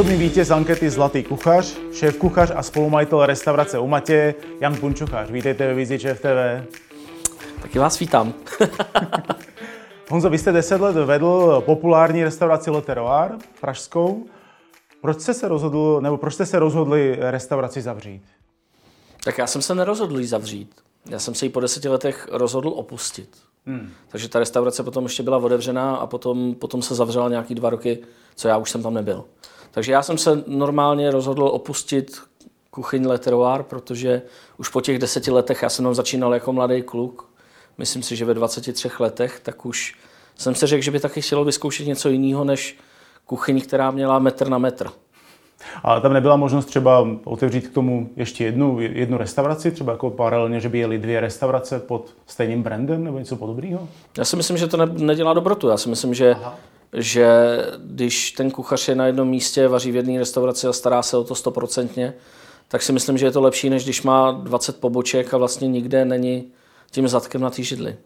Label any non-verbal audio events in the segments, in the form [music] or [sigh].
Vícenásobný vítěz ankety Zlatý kuchař, šéf kuchař a spolumajitel restaurace u Matěje, Jan Punčuchař. Vítejte ve Vizi ČF TV. Taky vás vítám. [laughs] Honzo, vy jste 10 let vedl populární restauraci Le Terroir, pražskou. Proč jste se rozhodl, nebo proč jste se rozhodli restauraci zavřít? Tak já jsem se nerozhodl ji zavřít. Já jsem se ji po deseti letech rozhodl opustit. Hmm. Takže ta restaurace potom ještě byla otevřená a potom, potom se zavřela nějaký dva roky, co já už jsem tam nebyl. Takže já jsem se normálně rozhodl opustit kuchyň Le Terroir, protože už po těch deseti letech, já jsem tam začínal jako mladý kluk, myslím si, že ve 23 letech, tak už jsem se řekl, že by taky chtěl vyzkoušet něco jiného než kuchyň, která měla metr na metr. A tam nebyla možnost třeba otevřít k tomu ještě jednu, jednu restauraci, třeba jako paralelně, že by jeli dvě restaurace pod stejným brandem nebo něco podobného? Já si myslím, že to ne, nedělá dobrotu. Já si myslím, že, že když ten kuchař je na jednom místě, vaří v jedné restauraci a stará se o to stoprocentně, tak si myslím, že je to lepší, než když má 20 poboček a vlastně nikde není tím zadkem na té židli.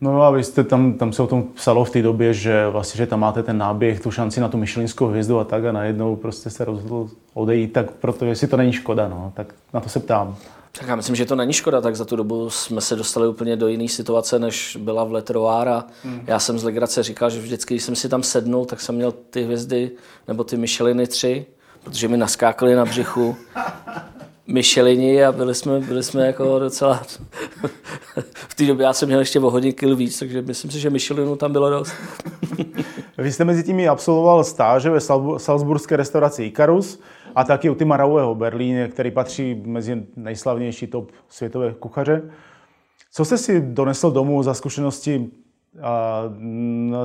No a vy jste tam, tam se o tom psalo v té době, že vlastně, že tam máte ten náběh, tu šanci na tu myšlinskou hvězdu a tak a najednou prostě se rozhodl odejít, tak protože si to není škoda, no, tak na to se ptám. Tak já myslím, že to není škoda, tak za tu dobu jsme se dostali úplně do jiné situace, než byla v Letroára. Hmm. Já jsem z Legrace říkal, že vždycky, když jsem si tam sednul, tak jsem měl ty hvězdy nebo ty Micheliny tři, protože mi naskákaly na břichu. [laughs] Michelini a byli jsme, byli jsme jako docela... [laughs] v té době já jsem měl ještě o hodně kil víc, takže myslím si, že Michelinu tam bylo dost. [laughs] Vy jste mezi tím absolvoval stáže ve salzburské restauraci Icarus a taky u Tima Raueho Berlíně, který patří mezi nejslavnější top světové kuchaře. Co jste si donesl domů za zkušenosti a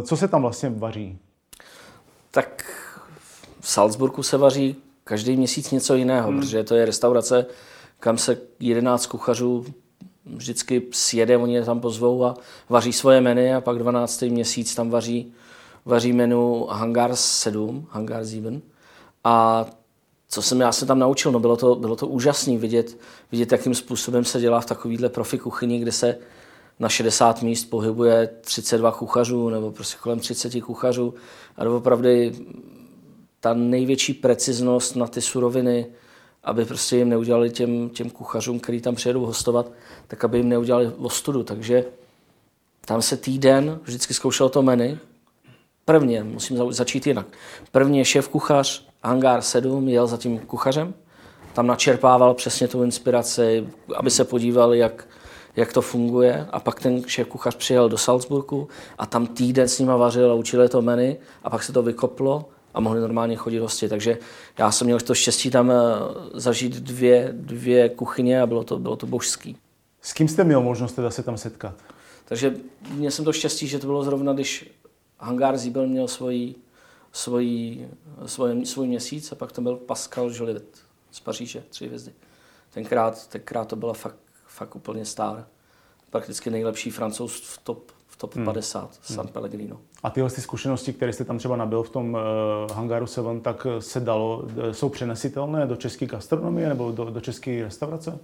co se tam vlastně vaří? Tak v Salzburgu se vaří každý měsíc něco jiného, hmm. protože to je restaurace, kam se 11 kuchařů vždycky sjede, oni je tam pozvou a vaří svoje menu a pak 12. měsíc tam vaří, vaří menu Hangar 7, Hangar 7. A co jsem já se tam naučil, no bylo to, bylo to úžasné vidět, vidět, jakým způsobem se dělá v takovýhle profi kuchyni, kde se na 60 míst pohybuje 32 kuchařů nebo prostě kolem 30 kuchařů a opravdu ta největší preciznost na ty suroviny, aby prostě jim neudělali těm, těm kuchařům, který tam přijedou hostovat, tak aby jim neudělali ostudu. Takže tam se týden vždycky zkoušel to menu. Prvně, musím začít jinak. První je šéf kuchař, Hangar 7, jel za tím kuchařem, tam načerpával přesně tu inspiraci, aby se podíval, jak, jak to funguje. A pak ten šéf kuchař přijel do Salzburgu a tam týden s nima vařil a učil to menu a pak se to vykoplo a mohli normálně chodit hosti. Takže já jsem měl to štěstí tam eh, zažít dvě, dvě kuchyně a bylo to, bylo to božský. S kým jste měl možnost teda se tam setkat? Takže měl jsem to štěstí, že to bylo zrovna, když Hangár Zíbel měl svoji, svoji, svoj, svůj měsíc a pak to byl Pascal Jolivet z Paříže, tři hvězdy. Tenkrát, tenkrát to byla fakt, fakt úplně star. Prakticky nejlepší francouz v top top hmm. 50 San hmm. Pellegrino. A tyhle ty zkušenosti, které jste tam třeba nabil v tom uh, Hangaru 7, tak se dalo, eh, jsou přenesitelné do české gastronomie nebo do, do české restaurace?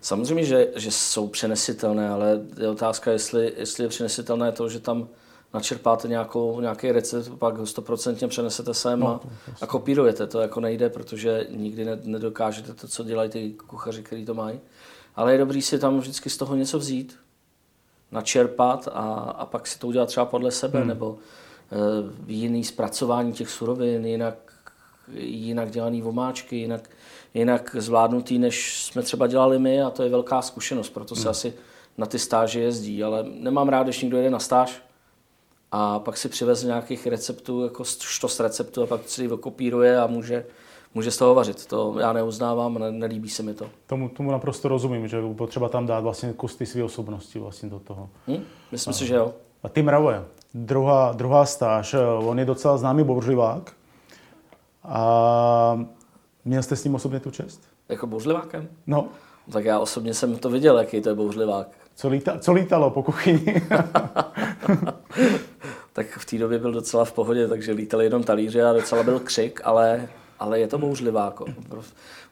Samozřejmě, že, že jsou přenesitelné, ale je otázka, jestli, jestli je přenesitelné to, že tam načerpáte nějakou, nějaký recept, pak ho stoprocentně přenesete sem no, a, a kopírujete. To jako nejde, protože nikdy ne, nedokážete to, co dělají ty kuchaři, kteří to mají. Ale je dobrý si tam vždycky z toho něco vzít načerpat a, a pak si to udělat třeba podle sebe, hmm. nebo e, jiný zpracování těch surovin, jinak, jinak dělaný vomáčky, jinak, jinak zvládnutý, než jsme třeba dělali my a to je velká zkušenost, proto se hmm. asi na ty stáže jezdí, ale nemám rád, když někdo jede na stáž a pak si přiveze nějakých receptů, jako štos receptů a pak si ji okopíruje a může, může z toho vařit. To já neuznávám, ne, nelíbí se mi to. Tomu, tomu naprosto rozumím, že potřeba tam dát vlastně kus ty své osobnosti vlastně do toho. Hmm? Myslím a, si, že jo. A Tim Raue, druhá, druhá stáž, on je docela známý bouřlivák. A měl jste s ním osobně tu čest? Jako bouřlivákem? No. Tak já osobně jsem to viděl, jaký to je bouřlivák. Co, líta, co lítalo po kuchyni? [laughs] tak v té době byl docela v pohodě, takže lítali jenom talíře a docela byl křik, ale ale je to bouřliváko.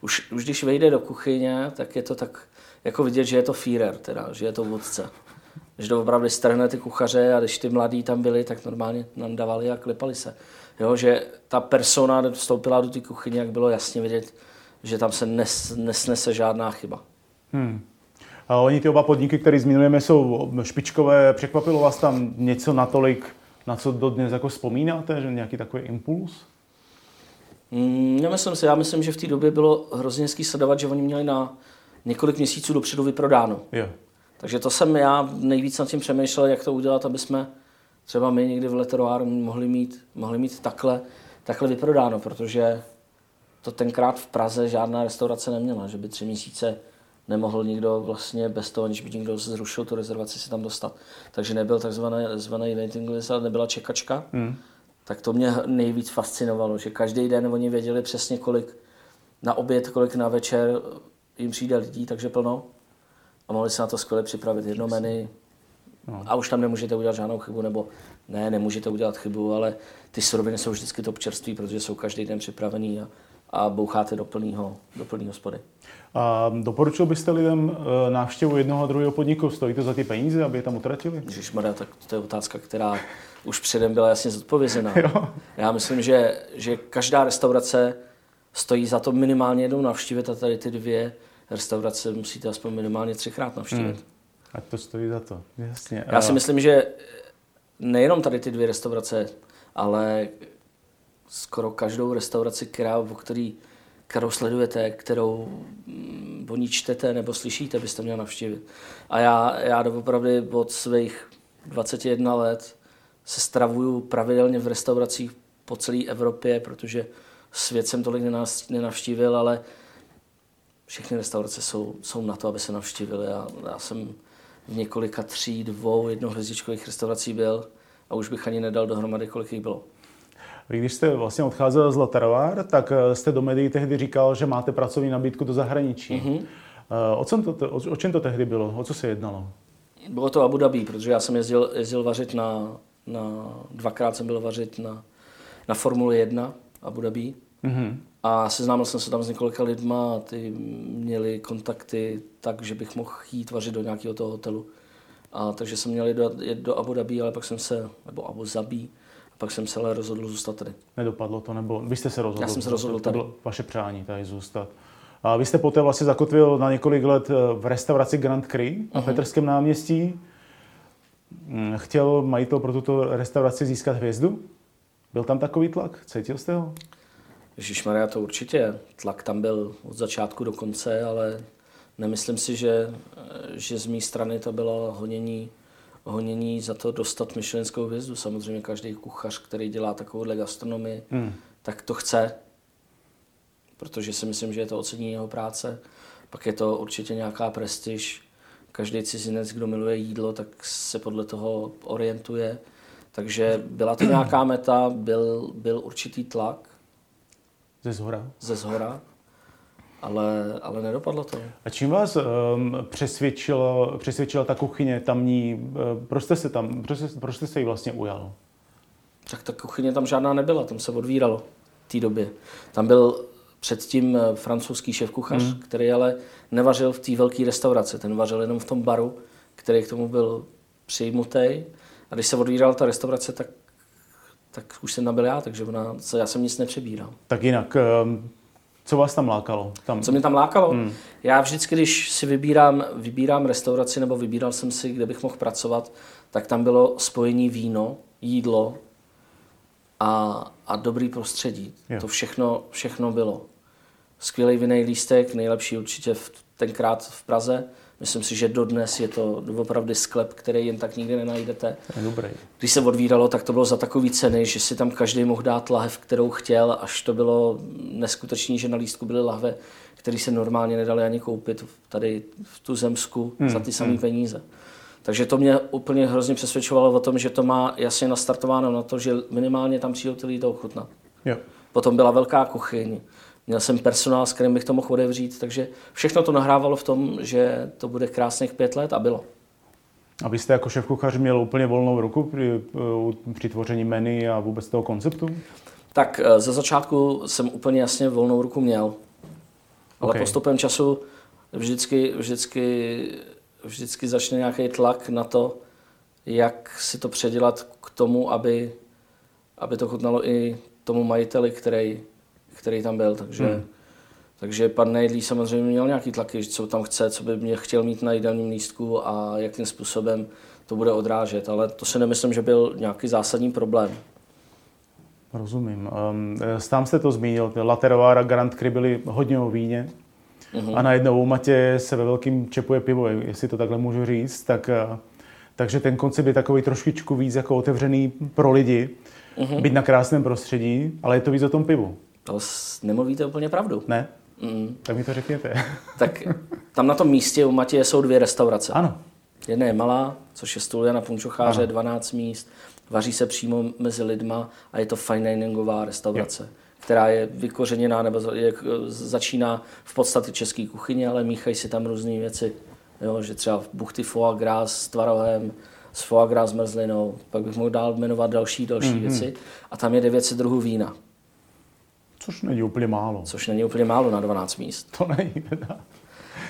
Už, už když vejde do kuchyně, tak je to tak jako vidět, že je to Führer, teda, že je to vůdce. že opravdu strhne ty kuchaře a když ty mladí tam byli, tak normálně nám dávali a klepali se. Jo, že ta persona vstoupila do té kuchyně, jak bylo jasně vidět, že tam se nes, nesnese žádná chyba. Hmm. A oni ty oba podniky, které zmiňujeme, jsou špičkové. Překvapilo vás tam něco natolik, na co dodnes jako vzpomínáte, že nějaký takový impuls? Mm, nemyslím si. Já myslím, že v té době bylo hrozně hezký sledovat, že oni měli na několik měsíců dopředu vyprodáno. Jo. Takže to jsem já nejvíc nad tím přemýšlel, jak to udělat, aby jsme třeba my někdy v Leteroár mohli mít, mohli mít takhle, takhle vyprodáno, protože to tenkrát v Praze žádná restaurace neměla, že by tři měsíce nemohl nikdo vlastně bez toho, aniž by někdo zrušil tu rezervaci, si tam dostat. Takže nebyl takzvaný waiting list, ale nebyla čekačka. Hmm. Tak to mě nejvíc fascinovalo, že každý den oni věděli přesně kolik na oběd, kolik na večer jim přijde lidí, takže plno. A mohli se na to skvěle připravit jedno menu. No. A už tam nemůžete udělat žádnou chybu, nebo ne, nemůžete udělat chybu, ale ty suroviny jsou vždycky top čerství, protože jsou každý den připravený a, a boucháte do plného do plný hospody. A doporučil byste lidem e, návštěvu jednoho a druhého podniku? Stojí to za ty peníze, aby je tam utratili? Ježišmarja, tak to je otázka, která už předem byla jasně zodpovězená. [laughs] Já myslím, že, že každá restaurace stojí za to minimálně jednou navštívit a tady ty dvě restaurace musíte aspoň minimálně třikrát navštívit. Hmm. Ať to stojí za to, jasně. Já si myslím, že nejenom tady ty dvě restaurace, ale skoro každou restauraci, která, o který, kterou sledujete, kterou mm, o ní čtete nebo slyšíte, byste měl navštívit. A já, já opravdu od svých 21 let se stravuju pravidelně v restauracích po celé Evropě, protože svět jsem tolik nenavštívil, ale všechny restaurace jsou, jsou na to, aby se navštívili. Já, já jsem v několika tří, dvou, jednohvězdičkových restaurací byl a už bych ani nedal dohromady, kolik jich bylo. Vy když jste vlastně odcházel z Laterovár, tak eh, jste do médií tehdy říkal, že máte pracovní nabídku do zahraničí. Mm-hmm. O, čem to, o, o čem to tehdy bylo? O co se jednalo? Bylo to Abu Dhabi, protože já jsem jezdil, jezdil vařit na, na, dvakrát jsem byl vařit na, na Formule 1 Abu Dhabi. Mm-hmm. A seznámil jsem se tam s několika lidma a ty měli kontakty tak, že bych mohl jít vařit do nějakého toho hotelu. A takže jsem měl jít do, jít do Abu Dhabi, ale pak jsem se, nebo Abu Zabi, pak jsem se ale rozhodl zůstat tady. Nedopadlo to, nebo vy jste se rozhodl? Já jsem se rozhodl tady. To bylo vaše přání tady zůstat. A vy jste poté vlastně zakotvil na několik let eh, v restauraci Grand Cru na uh-huh. Petrském náměstí. Hm, chtěl majitel pro tuto restauraci získat hvězdu? Byl tam takový tlak? Cítil jste ho? Maria, to určitě. Tlak tam byl od začátku do konce, ale nemyslím si, že, že z mé strany to bylo honění, honění za to dostat myšlenskou hvězdu. Samozřejmě každý kuchař, který dělá takovouhle gastronomii, hmm. tak to chce, protože si myslím, že je to ocení jeho práce. Pak je to určitě nějaká prestiž. Každý cizinec, kdo miluje jídlo, tak se podle toho orientuje. Takže byla to nějaká meta, byl, byl určitý tlak, ze zhora? Ze zhora, ale, ale nedopadlo to. A čím vás um, přesvědčila, přesvědčila ta kuchyně tamní? Uh, proč jste se tam, proč jste, proč jste se jí vlastně ujal? Tak ta kuchyně tam žádná nebyla, tam se odvíralo v té době. Tam byl předtím eh, francouzský šéf kuchař, mm. který ale nevařil v té velké restauraci, ten vařil jenom v tom baru, který k tomu byl přijmutý. A když se odvírala ta restaurace, tak tak už jsem nabil já, takže ona, já jsem nic nepřebíral. Tak jinak, ehm, co vás tam lákalo? Tam... Co mě tam lákalo? Hmm. Já vždycky, když si vybírám, vybírám restauraci nebo vybíral jsem si, kde bych mohl pracovat, tak tam bylo spojení víno, jídlo a, a dobrý prostředí. Jo. To všechno, všechno bylo. Skvělý vinný lístek, nejlepší určitě v, tenkrát v Praze. Myslím si, že dodnes je to opravdu sklep, který jen tak nikdy nenajdete. Dobrý. Když se odvíralo, tak to bylo za takový ceny, že si tam každý mohl dát lahev, kterou chtěl, až to bylo neskutečné, že na lístku byly lahve, které se normálně nedali ani koupit tady v tu zemsku hmm. za ty samé hmm. peníze. Takže to mě úplně hrozně přesvědčovalo o tom, že to má jasně nastartováno na to, že minimálně tam přijdou ty lidi ochutnat. Jo. Potom byla velká kuchyň, Měl jsem personál, s kterým bych to mohl otevřít, takže všechno to nahrávalo v tom, že to bude krásných pět let a bylo. A vy jste jako šéf kuchař měl úplně volnou ruku při, při tvoření menu a vůbec toho konceptu? Tak eh, ze začátku jsem úplně jasně volnou ruku měl. Ale okay. postupem času vždycky, vždycky, vždycky začne nějaký tlak na to, jak si to předělat k tomu, aby, aby to chutnalo i tomu majiteli, který, který tam byl. Takže, hmm. takže pan Nejdlí samozřejmě měl nějaký tlaky, co tam chce, co by mě chtěl mít na jídelním lístku a jakým způsobem to bude odrážet. Ale to si nemyslím, že byl nějaký zásadní problém. Rozumím. Um, sám jste to zmínil, Laterovár a Grand Cry byli hodně o víně. Uh-huh. A najednou u Matě se ve velkým čepuje pivo, jestli to takhle můžu říct. Tak, uh, takže ten koncept je takový trošičku víc jako otevřený pro lidi. Uh-huh. Být na krásném prostředí, ale je to víc o tom pivu. To nemluvíte úplně pravdu. Ne? Mm. Tak mi to řekněte. [laughs] tak tam na tom místě u Matěje jsou dvě restaurace. Ano. Jedna je malá, což je Stulia na Punčocháře, ano. 12 míst vaří se přímo mezi lidma a je to fine diningová restaurace, je. která je vykořeněná nebo je, začíná v podstatě české kuchyně, ale míchají si tam různé věci. Jo, že třeba buchty foie gras s tvarohem, s foie gras s mrzlinou, pak bych mohl dál jmenovat další, další mm-hmm. věci. A tam je 900 druhů vína. Což není úplně málo. Což není úplně málo na 12 míst. To není,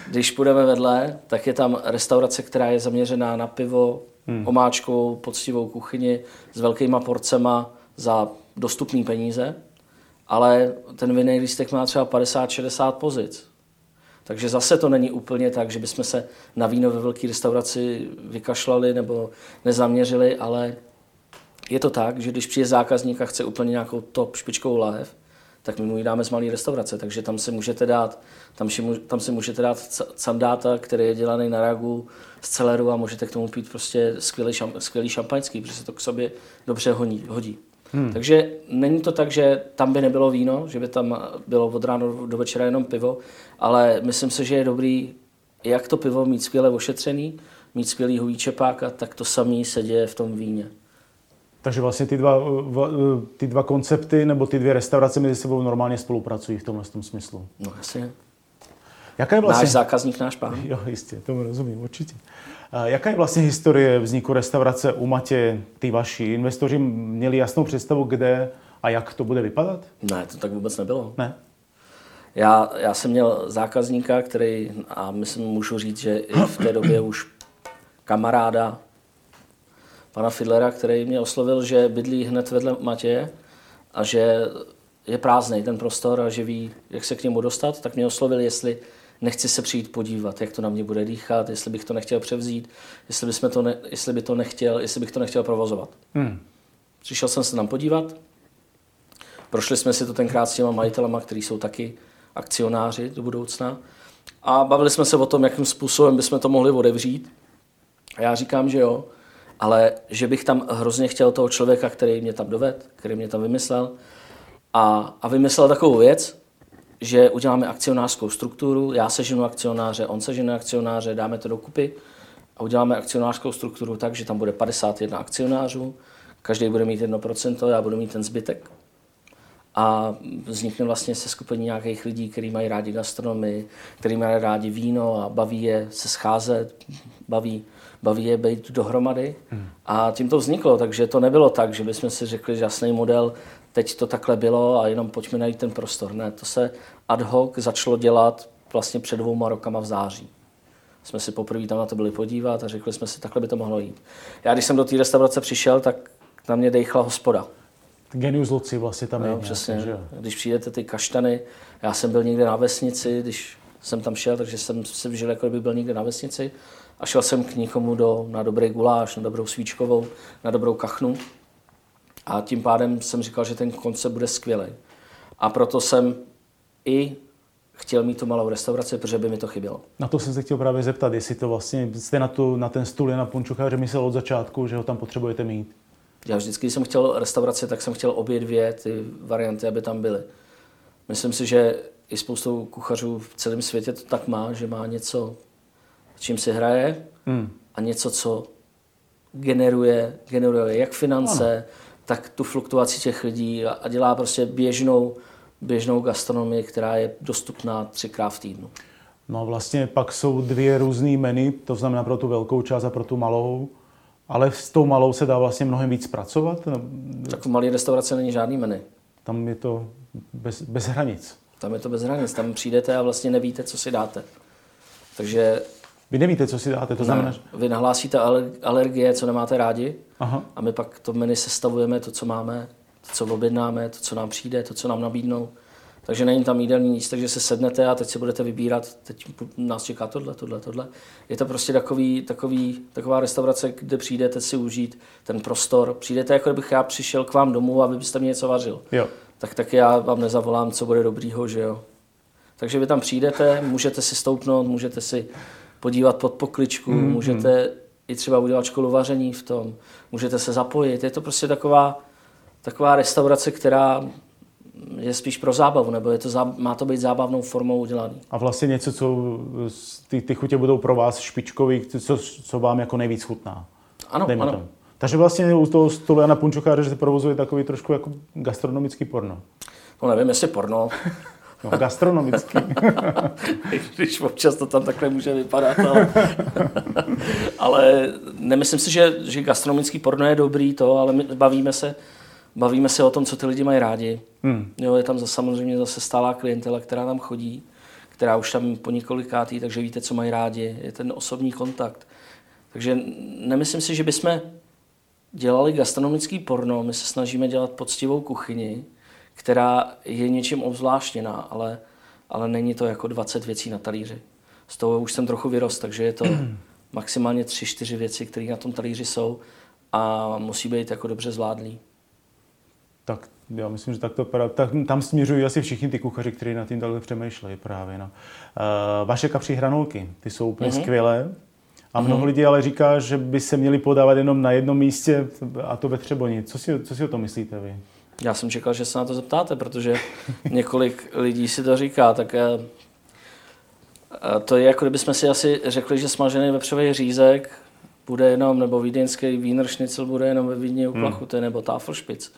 Když půjdeme vedle, tak je tam restaurace, která je zaměřená na pivo, hmm. omáčkou, poctivou kuchyni s velkýma porcema za dostupné peníze, ale ten vinný lístek má třeba 50-60 pozic. Takže zase to není úplně tak, že bychom se na víno ve velké restauraci vykašlali nebo nezaměřili, ale je to tak, že když přijde zákazník a chce úplně nějakou top špičkovou lahev, tak my mu ji dáme z malé restaurace, takže tam si můžete dát, tam si, tam si můžete dát sandáta, který je dělaný na ragu z celeru a můžete k tomu pít prostě skvělý, šamp, skvělý šampaňský, protože se to k sobě dobře hodí. hodí. Hmm. Takže není to tak, že tam by nebylo víno, že by tam bylo od rána do večera jenom pivo, ale myslím si, že je dobrý jak to pivo mít skvěle ošetřený, mít skvělý hujíčepák a tak to samé se děje v tom víně. Takže vlastně ty dva, ty dva koncepty nebo ty dvě restaurace mezi sebou normálně spolupracují v tomhle tom smyslu. No jasně. Jaká je vlastně... Náš zákazník, náš pán. Jo, jistě, tomu rozumím, určitě. Jaká je vlastně historie vzniku restaurace u Matě, ty vaši? Investoři měli jasnou představu, kde a jak to bude vypadat? Ne, to tak vůbec nebylo. Ne? Já, já jsem měl zákazníka, který, a myslím, můžu říct, že i v té době už kamaráda, pana Fidlera, který mě oslovil, že bydlí hned vedle Matěje a že je prázdný ten prostor a že ví, jak se k němu dostat, tak mě oslovil, jestli nechci se přijít podívat, jak to na mě bude dýchat, jestli bych to nechtěl převzít, jestli, bychom to ne, jestli by to nechtěl, jestli bych to nechtěl provozovat. Hmm. Přišel jsem se tam podívat, prošli jsme si to tenkrát s těma majitelama, kteří jsou taky akcionáři do budoucna a bavili jsme se o tom, jakým způsobem bychom to mohli odevřít. A já říkám, že jo, ale že bych tam hrozně chtěl toho člověka, který mě tam doved, který mě tam vymyslel. A, a vymyslel takovou věc, že uděláme akcionářskou strukturu, já seženu akcionáře, on sežene akcionáře, dáme to dokupy a uděláme akcionářskou strukturu tak, že tam bude 51 akcionářů, každý bude mít 1%, já budu mít ten zbytek. A vznikne vlastně se skupení nějakých lidí, kteří mají rádi gastronomii, kteří mají rádi víno a baví je se scházet, baví, baví je být dohromady. Hmm. A tím to vzniklo, takže to nebylo tak, že bychom si řekli, že jasný model, teď to takhle bylo a jenom pojďme najít ten prostor. Ne, to se ad hoc začalo dělat vlastně před dvouma rokama v září. Jsme si poprvé tam na to byli podívat a řekli jsme si, takhle by to mohlo jít. Já když jsem do té restaurace přišel, tak na mě dejchla hospoda. Genius loci vlastně tam jo, je. Přesně. Nějak, když přijdete ty kaštany, já jsem byl někde na vesnici, když jsem tam šel, takže jsem se žil, jako by byl někde na vesnici a šel jsem k někomu do, na dobrý guláš, na dobrou svíčkovou, na dobrou kachnu a tím pádem jsem říkal, že ten koncept bude skvělý. A proto jsem i chtěl mít tu malou restauraci, protože by mi to chybělo. Na to jsem se chtěl právě zeptat, jestli to vlastně jste na, tu, na ten stůl na Punčucháře myslel od začátku, že ho tam potřebujete mít. Já vždycky, když jsem chtěl restauraci, tak jsem chtěl obě dvě ty varianty, aby tam byly. Myslím si, že i spoustu kuchařů v celém světě to tak má, že má něco, čím si hraje hmm. a něco, co generuje, generuje jak finance, ano tak tu fluktuaci těch lidí a dělá prostě běžnou, běžnou gastronomii, která je dostupná třikrát v týdnu. No vlastně pak jsou dvě různé menu, to znamená pro tu velkou část a pro tu malou, ale s tou malou se dá vlastně mnohem víc pracovat? Tak v malé restauraci není žádný menu. Tam je to bez, bez hranic. Tam je to bez hranic, tam přijdete a vlastně nevíte, co si dáte. Takže Vy nevíte, co si dáte, to znamená, Ne, vy nahlásíte ale- alergie, co nemáte rádi Aha. a my pak to menu sestavujeme, to, co máme, to, co objednáme, to, co nám přijde, to, co nám nabídnou. Takže není tam jídelní nic, takže se sednete a teď si budete vybírat, teď nás čeká tohle, tohle, tohle. Je to prostě takový, takový, taková restaurace, kde přijdete si užít ten prostor. Přijdete, jako kdybych já přišel k vám domů a vy byste mi něco vařil. Jo. Tak taky já vám nezavolám, co bude dobrýho, že jo. Takže vy tam přijdete, můžete si stoupnout, můžete si podívat pod pokličku, mm, můžete i třeba udělat školu vaření v tom, můžete se zapojit. Je to prostě taková, taková restaurace, která je spíš pro zábavu, nebo je to, zá- má to být zábavnou formou udělaný. A vlastně něco, co ty, ty chutě budou pro vás špičkový, co, co vám jako nejvíc chutná. Ano, Dejme ano. tomu. Takže vlastně u toho stolu Jana Punčocháře, že se provozuje takový trošku jako gastronomický porno. No nevím, jestli porno, [laughs] No, gastronomický. [laughs] když občas to tam takhle může vypadat, ale, [laughs] ale nemyslím si, že, že gastronomický porno je dobrý to, ale my bavíme se, bavíme se o tom, co ty lidi mají rádi. Hmm. Jo, je tam zase, samozřejmě zase stálá klientela, která tam chodí, která už tam po několikátý, takže víte, co mají rádi, je ten osobní kontakt. Takže nemyslím si, že bychom dělali gastronomický porno, my se snažíme dělat poctivou kuchyni, která je něčím obzvláštěná, ale, ale není to jako 20 věcí na talíři. Z toho už jsem trochu vyrost, takže je to [clears throat] maximálně 3-4 věci, které na tom talíři jsou a musí být jako dobře zvládlý. Tak já myslím, že tak to pra- tak, tam směřují asi všichni ty kuchaři, kteří nad tím takhle přemýšlejí právě. No. Uh, vaše kapří hranolky, ty jsou úplně mm-hmm. skvělé. A mnoho mm-hmm. lidí ale říká, že by se měly podávat jenom na jednom místě, a to ve Třeboni. Co si, co si o tom myslíte vy? Já jsem čekal, že se na to zeptáte, protože [laughs] několik lidí si to říká, tak eh, eh, to je jako kdybychom si asi řekli, že smažený vepřový řízek bude jenom, nebo vídeňský Schnitzel bude jenom ve Vídni u Plachuty, hmm. nebo Tafelspitz.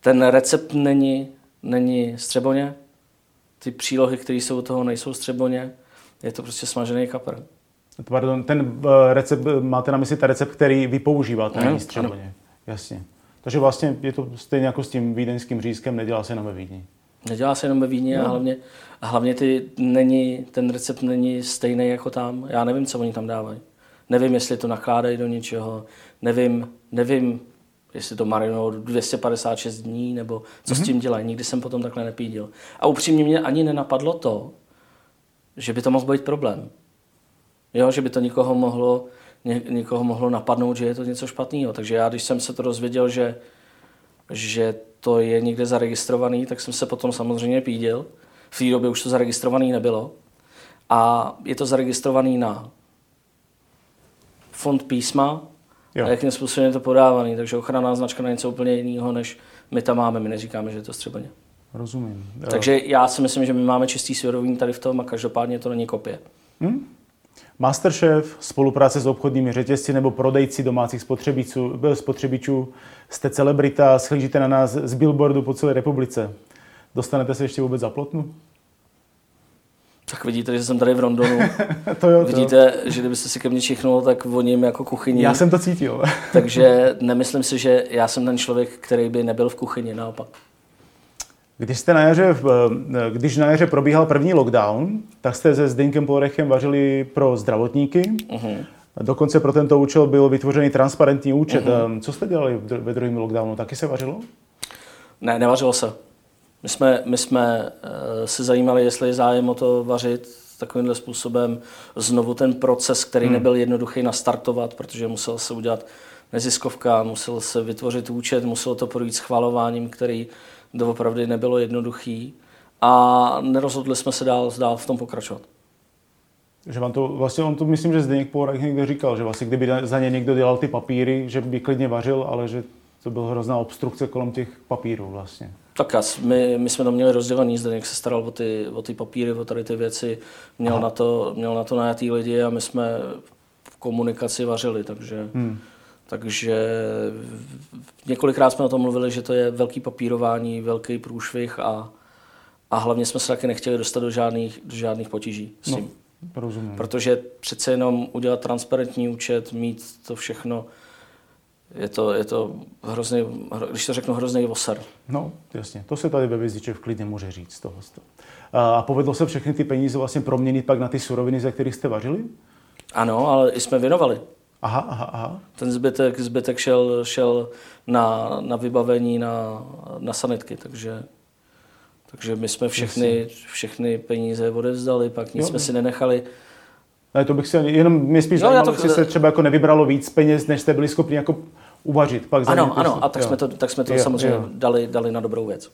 Ten recept není, není střeboně, ty přílohy, které jsou u toho, nejsou střeboně, je to prostě smažený kapr. Pardon, ten uh, recept, máte na mysli ten recept, který vy používáte, Ano, není střeboně. Jasně. Takže vlastně je to stejně jako s tím vídeňským řízkem, nedělá se jenom ve Vídni. Nedělá se jenom ve Vídni a hlavně, a hlavně ty není, ten recept není stejný jako tam. Já nevím, co oni tam dávají. Nevím, jestli to nakládají do něčeho, nevím, nevím, jestli to marinují 256 dní, nebo co mm-hmm. s tím dělají. Nikdy jsem potom takhle nepídil. A upřímně mě ani nenapadlo to, že by to mohl být problém. Jo, že by to někoho mohlo, ně, někoho mohlo napadnout, že je to něco špatného. Takže já, když jsem se to dozvěděl, že, že to je někde zaregistrovaný, tak jsem se potom samozřejmě pídil. V té době už to zaregistrovaný nebylo. A je to zaregistrovaný na fond písma Jo. a jakým způsobem je to podávaný. Takže ochranná značka na něco úplně jiného, než my tam máme. My neříkáme, že je to střebaně. Rozumím. Takže já si myslím, že my máme čistý svědomí tady v tom a každopádně to není kopie. Masterchef, spolupráce s obchodními řetězci nebo prodejci domácích spotřebičů, spotřebičů, jste celebrita, schlížíte na nás z billboardu po celé republice. Dostanete se ještě vůbec za plotnu? Tak vidíte, že jsem tady v Rondonu. [laughs] to jo, to jo. Vidíte, že kdybyste si ke mně čichnul, tak voním jako kuchyni. Já jsem to cítil. Takže nemyslím si, že já jsem ten člověk, který by nebyl v kuchyni, naopak. Když, jste na jaře, eh, když na jaře probíhal první lockdown, tak jste se Zdeňkem Porechem vařili pro zdravotníky. Uh-huh. Dokonce pro tento účel byl vytvořený transparentní účet. Uh-huh. Co jste dělali ve druhém lockdownu? Taky se vařilo? Ne, nevařilo se. My jsme, my jsme uh, se zajímali, jestli je zájem o to vařit takovýmhle způsobem. Znovu ten proces, který hmm. nebyl jednoduchý nastartovat, protože musel se udělat neziskovka, musel se vytvořit účet, muselo to projít schvalováním, který doopravdy nebylo jednoduchý. A nerozhodli jsme se dál, dál v tom pokračovat. Že vám to, vlastně on to myslím, že Zdeněk Pourek někde říkal, že vlastně kdyby za ně někdo dělal ty papíry, že by klidně vařil, ale že to byla hrozná obstrukce kolem těch papírů vlastně. Tak my, my jsme to měli rozdělený, Zdeněk se staral o ty, o ty papíry, o tady ty věci, měl na, to, měl na to najatý lidi a my jsme v komunikaci vařili, takže, hmm. Takže několikrát jsme o tom mluvili, že to je velký papírování, velký průšvih a, a hlavně jsme se taky nechtěli dostat do žádných, do žádných potíží s tím. No, rozumím. Protože přece jenom udělat transparentní účet, mít to všechno, je to, je to hrozný, hro- když to řeknu, hrozný voser. No, jasně. To se tady ve Vězdičev klidně může říct z toho. A povedlo se všechny ty peníze vlastně proměnit pak na ty suroviny, ze kterých jste vařili? Ano, ale i jsme věnovali. Aha, aha, aha. Ten zbytek, zbytek šel, šel na, na vybavení, na, na sanitky, takže, takže my jsme všechny, všechny peníze odevzdali, pak nic Jo, jsme si nenechali. Ne, to bych si jenom mě spíš Jo, já zajímalo, to- jestli se třeba jako nevybralo víc peněz, než jste byli schopni jako uvařit. Pak Ano, ano, a tak jo. jsme to, tak jsme to Jo, samozřejmě jo. Dali, dali na dobrou věc.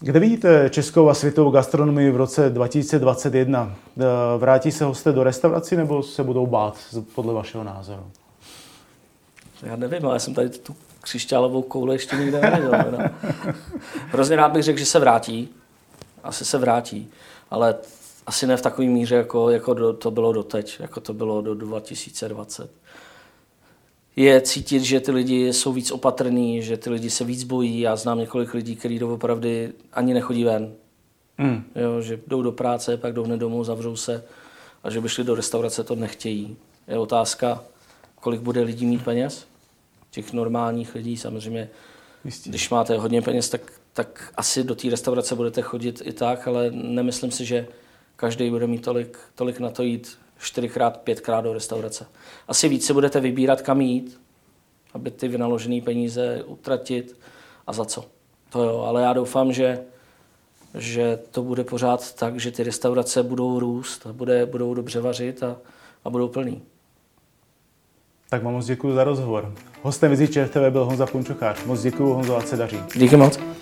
Kde vidíte českou a světovou gastronomii v roce 2021? Eh, Vrátí se hosté do restaurací nebo se budou bát, podle vašeho názoru? Já nevím, ale já jsem tady tu křišťálovou kouli ještě nikde neviděl. No. Hrozně rád bych řekl, že se vrátí. Asi se vrátí, ale asi ne v takové míře, jako, jako do, to bylo doteď, jako to bylo do 2020. Je cítit, že ty lidi jsou víc opatrní, že ty lidi se víc bojí. Já znám několik lidí, kteří doopravdy ani nechodí ven. Hmm. Jo, že jdou do práce, pak jdou hned domů, zavřou se a že by šli do restaurace, to nechtějí. Je otázka, kolik bude lidí mít peněz? Těch normálních lidí samozřejmě. Jistě. Když máte hodně peněz, tak, tak asi do té restaurace budete chodit i tak, ale nemyslím si, že každý bude mít tolik, tolik na to jít čtyřikrát, pětkrát do restaurace. Asi víc si budete vybírat, kam jít, aby ty vynaložené peníze utratit a za co. To jo, ale já doufám, že, že to bude pořád tak, že ty restaurace budou růst, a bude, budou dobře vařit a, a budou plný. Tak vám moc děkuji za rozhovor. Hostem Vizi ČTV byl Honza Punčochář. Moc děkuji, Honzo, ať se daří. Díky moc.